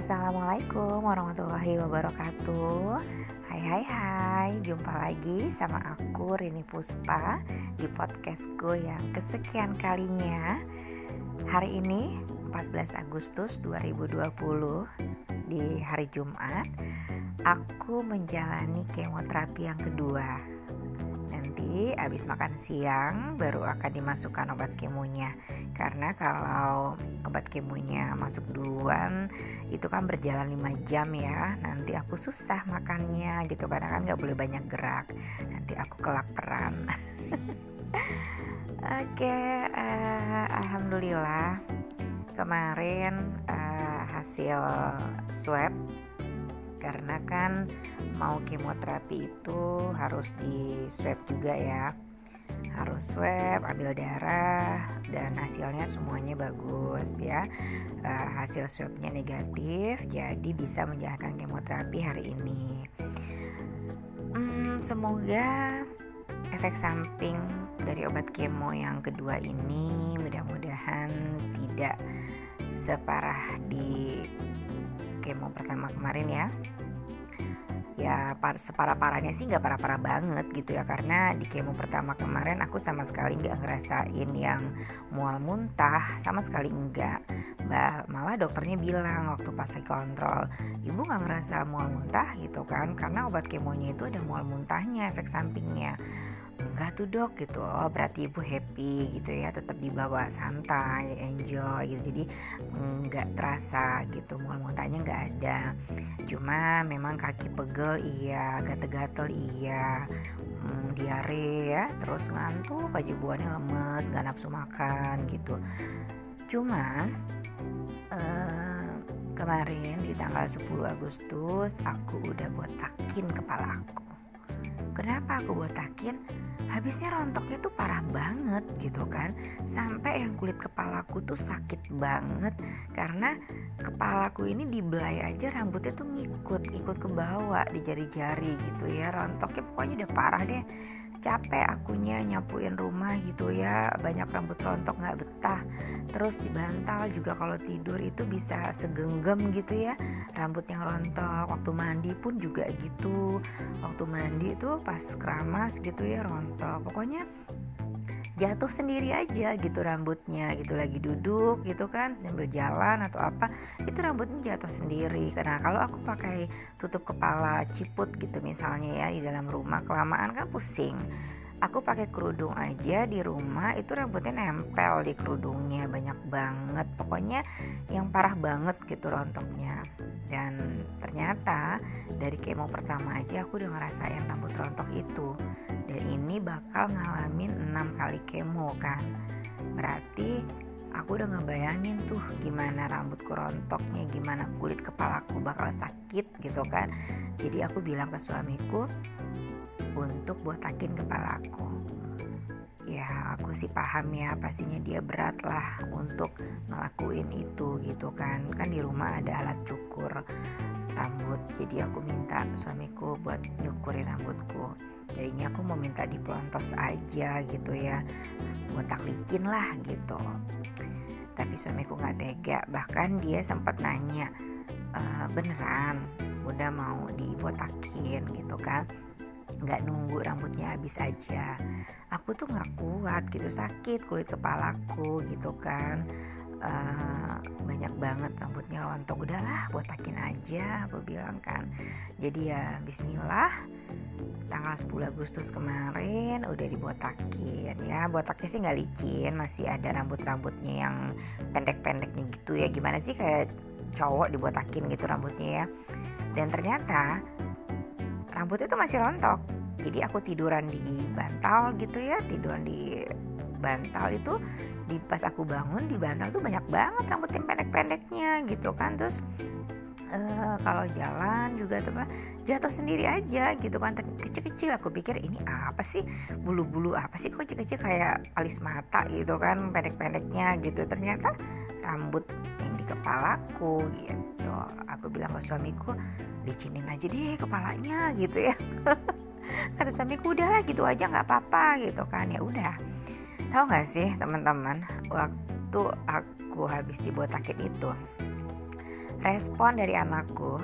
Assalamualaikum warahmatullahi wabarakatuh. Hai hai hai. Jumpa lagi sama aku Rini Puspa Di podcastku yang kesekian kalinya. Hari ini 14 Agustus 2020 Di hari Jumat Aku menjalani kemoterapi yang kedua habis makan siang baru akan dimasukkan obat kemonya. Karena kalau obat kemonya masuk duluan itu kan berjalan 5 jam ya. Nanti aku susah makannya gitu karena kan nggak boleh banyak gerak. Nanti aku kelaparan. Oke uh, alhamdulillah. Kemarin uh, hasil swab karena kan mau kemoterapi itu harus di swab juga ya. Harus swab ambil darah dan hasilnya semuanya bagus ya. Uh, hasil swabnya negatif jadi bisa menjalankan kemoterapi hari ini. Hmm, semoga efek samping dari obat kemo yang kedua ini mudah-mudahan tidak separah di kemo pertama kemarin ya ya par separah parahnya sih nggak parah parah banget gitu ya karena di kemo pertama kemarin aku sama sekali nggak ngerasain yang mual muntah sama sekali enggak bah malah dokternya bilang waktu pas saya kontrol ibu nggak ngerasa mual muntah? gitu kan karena obat kemonya itu ada mual muntahnya efek sampingnya enggak tuh dok gitu. Oh berarti ibu happy gitu ya tetap dibawa santai enjoy gitu. Jadi enggak terasa gitu mual muntahnya enggak ada. Cuma memang kaki pegel iya gatel-gatel iya. Hmm, diare ya terus ngantuk aja buahnya lemes gak nafsu makan gitu. Cuma uh, kemarin di tanggal 10 Agustus aku udah botakin kepala aku kenapa aku botakin habisnya rontoknya tuh parah banget gitu kan. Sampai yang kulit kepalaku tuh sakit banget karena kepalaku ini dibelai aja rambutnya tuh ngikut ikut ke bawah di jari-jari gitu ya rontoknya pokoknya udah parah deh capek akunya nyapuin rumah gitu ya banyak rambut rontok nggak betah. Terus di bantal juga kalau tidur itu bisa segenggam gitu ya rambut yang rontok. Waktu mandi pun juga gitu. Waktu mandi tuh pas keramas gitu ya rontok. Pokoknya jatuh sendiri aja gitu rambutnya gitu. Lagi duduk gitu kan sambil jalan atau apa itu rambutnya jatuh sendiri. Karena kalau aku pakai tutup kepala ciput gitu misalnya ya di dalam rumah kelamaan kan pusing. Aku pakai kerudung aja di rumah itu rambutnya nempel di kerudungnya banyak banget. Pokoknya yang parah banget gitu rontoknya dan ternyata dari kemo pertama aja aku udah ngerasain rambut rontok itu. Dan ini bakal ngalamin 6 kali kemo kan. Berarti aku udah ngebayangin tuh gimana rambutku rontoknya gimana kulit kepalaku bakal sakit gitu kan. Jadi aku bilang ke suamiku untuk botakin kepalaku ya aku sih paham ya pastinya dia berat lah untuk ngelakuin itu gitu kan. Kan di rumah ada alat cukur rambut jadi aku minta suamiku buat nyukurin rambutku. Jadinya aku mau minta dipelontos aja gitu ya botak licin lah gitu. Tapi suamiku nggak tega bahkan dia sempat nanya e, beneran udah mau dibotakin? gitu kan nggak nunggu rambutnya habis aja. Aku tuh nggak kuat gitu sakit kulit kepalaku gitu kan. Uh, banyak banget rambutnya rontok udahlah botakin aja aku bilang kan. Jadi ya Bismillah. Tanggal 10 Agustus kemarin udah dibotakin ya. Botaknya sih nggak licin masih ada rambut-rambutnya yang pendek-pendeknya gitu ya. Gimana sih kayak cowok dibotakin gitu rambutnya ya? Dan ternyata rambutnya tuh masih rontok. Jadi aku tiduran di bantal gitu ya tiduran di bantal itu di pas aku bangun di bantal tuh banyak banget rambut yang pendek-pendeknya gitu kan. Terus uh, kalau jalan juga tuh jatuh sendiri aja gitu kan kecil-kecil. Aku pikir ini apa sih? Bulu-bulu apa sih? Kok kecil-kecil kayak alis mata gitu kan pendek-pendeknya gitu. Ternyata rambut yang di kepalaku gitu. Aku bilang ke suamiku licinin aja deh kepalanya gitu ya. Kata suamiku udahlah gitu aja nggak apa-apa gitu kan. Ya udah. Tahu nggak sih teman-teman waktu aku habis dibotakin itu respon dari anakku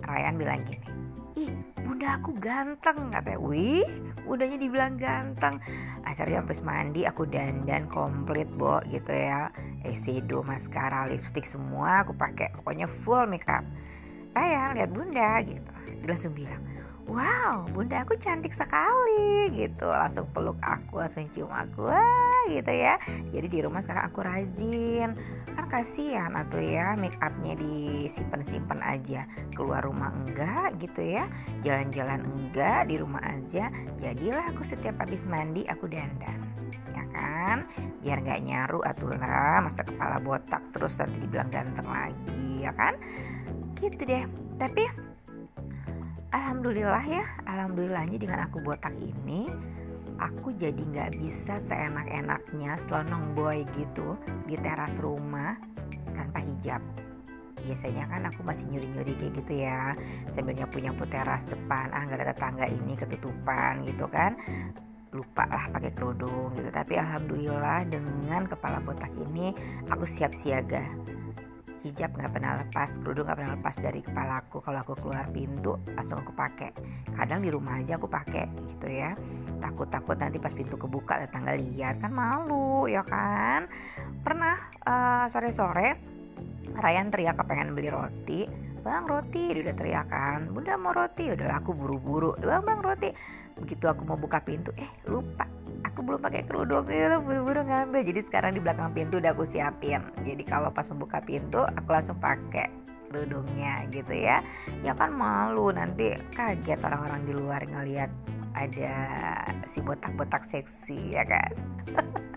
Ryan bilang gini ih bunda aku ganteng katanya wih bundanya dibilang ganteng. Akhirnya habis mandi aku dandan komplit bo gitu ya. Eyeshadow maskara lipstick semua aku pakai. Pokoknya full makeup. Ryan lihat bunda gitu. Dia langsung bilang wow bunda aku cantik sekali gitu. Langsung peluk aku langsung cium aku gitu ya. Jadi di rumah sekarang aku rajin. Kan kasihan atau ya make upnya disimpan-simpan aja. Keluar rumah enggak gitu ya. Jalan-jalan enggak di rumah aja. Jadilah aku setiap habis mandi aku dandan. Ya kan? Biar nggak nyaru atulah masa kepala botak terus nanti dibilang ganteng lagi ya kan? Gitu deh. Tapi alhamdulillah ya alhamdulillahnya dengan aku botak ini aku jadi nggak bisa seenak-enaknya selonong boy gitu di teras rumah tanpa hijab. Biasanya kan aku masih nyuri-nyuri kayak gitu ya sambilnya punya teras depan ah nggak ada tetangga ini ketutupan gitu kan. Lupa lah pakai kerudung gitu. Tapi alhamdulillah dengan kepala botak ini aku siap siaga hijab nggak pernah lepas kerudung nggak pernah lepas dari kepalaku kalau aku keluar pintu langsung aku pakai. Kadang di rumah aja aku pakai gitu ya. Takut takut nanti pas pintu kebuka tetangga lihat kan malu ya kan? Pernah eh, sore sore Ryan teriak kepengen beli roti bang roti. Dia udah teriakan bunda mau roti. Udahlah aku buru-buru. Bang bang roti. Begitu aku mau buka pintu eh lupa. Aku belum pakai kerudung ya buru-buru ngambil. Jadi sekarang di belakang pintu udah aku siapin. Jadi kalau pas membuka pintu aku langsung pakai kerudungnya gitu ya. Ya kan malu nanti kaget orang-orang di luar ngelihat ada si botak-botak seksi ya kan?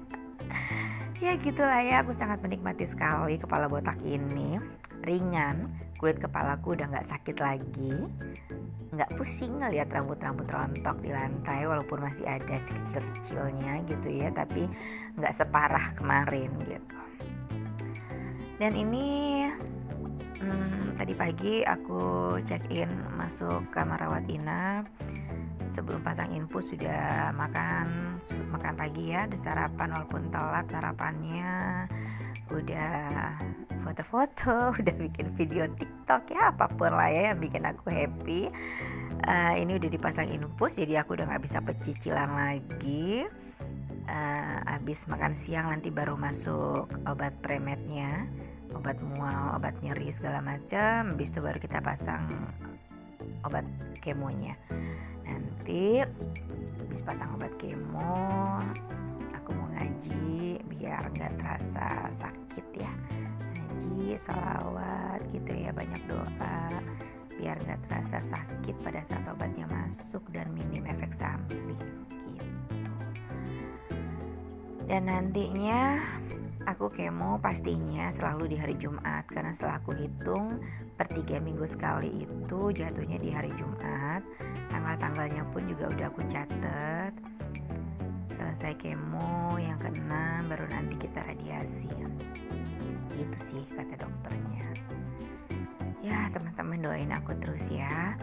Ya gitulah ya aku sangat menikmati sekali kepala botak ini ringan kulit kepalaku udah nggak sakit lagi. Nggak pusing ngeliat rambut-rambut rontok di lantai walaupun masih ada sekecil-kecilnya gitu ya tapi nggak separah kemarin gitu. Dan ini hmm, tadi pagi aku check in masuk kamar rawat inap sebelum pasang infus sudah makan makan pagi ya ada sarapan walaupun telat sarapannya udah foto-foto, udah bikin video TikTok ya apa pun lah ya yang bikin aku happy. Uh, ini udah dipasang infus jadi aku udah nggak bisa pecicilan lagi. Uh, habis makan siang nanti baru masuk obat premednya, obat mual, obat nyeri segala macam. Habis itu baru kita pasang obat kemonya. Nanti habis pasang obat kemo ngaji biar nggak terasa sakit ya. Ngaji salawat gitu ya banyak doa. Biar nggak terasa sakit pada saat obatnya masuk dan minim efek samping gitu. Dan nantinya aku kemo pastinya selalu di hari Jumat. Karena setelah aku hitung per tiga minggu sekali itu jatuhnya di hari Jumat. Tanggal-tanggalnya pun juga udah aku catet selesai kemo yang keenam baru nanti kita radiasi. Gitu sih kata dokternya. Ya teman-teman doain aku terus ya.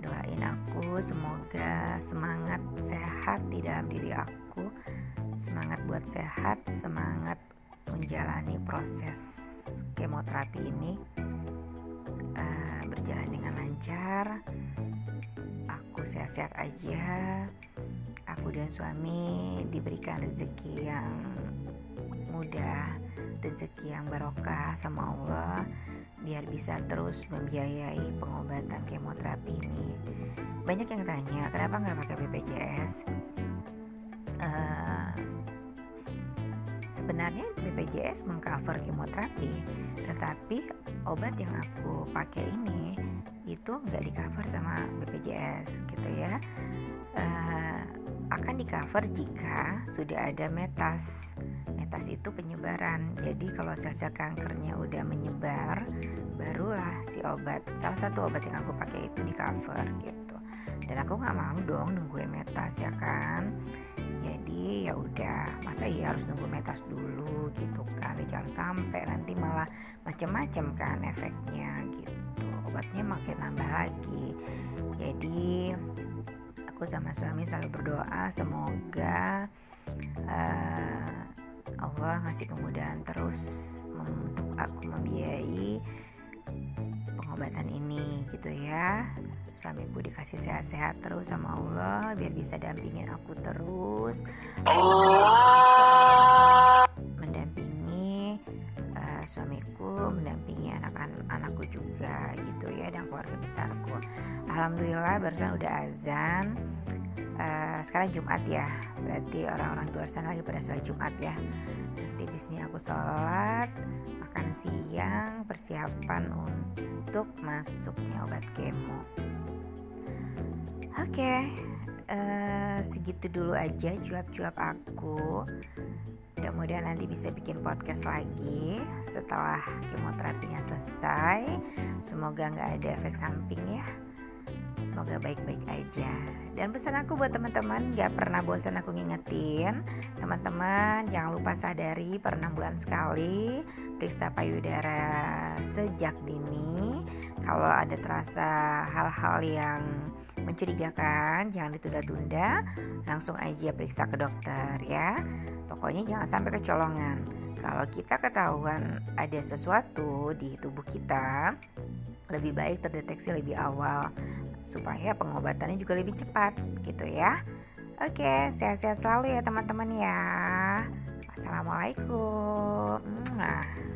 Doain aku semoga semangat sehat di dalam diri aku. Semangat buat sehat semangat menjalani proses kemoterapi ini uh, berjalan dengan lancar. Aku sehat-sehat aja aku dan suami diberikan rezeki yang mudah, rezeki yang barokah sama Allah biar bisa terus membiayai pengobatan kemoterapi ini. Banyak yang tanya kenapa nggak pakai BPJS? Uh, eh, sebenarnya BPJS mengcover kemoterapi, tetapi obat yang aku pakai ini itu nggak di cover sama BPJS gitu ya. Uh, akan di cover jika sudah ada metas. Metas itu penyebaran. Jadi kalau sel-sel kankernya udah menyebar, barulah si obat. Salah satu obat yang aku pakai itu di cover gitu. Dan aku nggak mau dong nungguin metas ya kan. Jadi ya udah, masa iya harus nunggu metas dulu gitu kan. Jangan sampai nanti malah macem-macem kan efeknya gitu. Obatnya makin nambah lagi. Jadi aku sama suami selalu berdoa semoga uh, Allah ngasih kemudahan terus untuk aku membiayai pengobatan ini gitu ya. Suamiku dikasih sehat-sehat terus sama Allah biar bisa dampingin aku terus. Mendampingi anak-anakku juga gitu ya dan keluarga besarku. Alhamdulillah barusan udah azan. Uh, sekarang Jumat ya. Berarti orang-orang di luar sana lagi pada sholat Jumat ya. Nanti bisnis aku sholat makan siang persiapan untuk masuknya obat kemo. Oke okay, uh, eh, segitu dulu aja cuap-cuap aku mudah-mudahan nanti bisa bikin podcast lagi setelah kemoterapinya selesai semoga nggak ada efek samping ya Semoga baik-baik aja. Dan pesan aku buat teman-teman, gak pernah bosan aku ngingetin teman-teman jangan lupa sadari per 6 bulan sekali periksa payudara sejak dini. Kalau ada terasa hal-hal yang mencurigakan, jangan ditunda-tunda, langsung aja periksa ke dokter ya. Pokoknya jangan sampai kecolongan. Kalau kita ketahuan ada sesuatu di tubuh kita, lebih baik terdeteksi lebih awal supaya pengobatannya juga lebih cepat gitu ya. Oke, sehat-sehat selalu ya teman-teman ya. Assalamualaikum. Nah.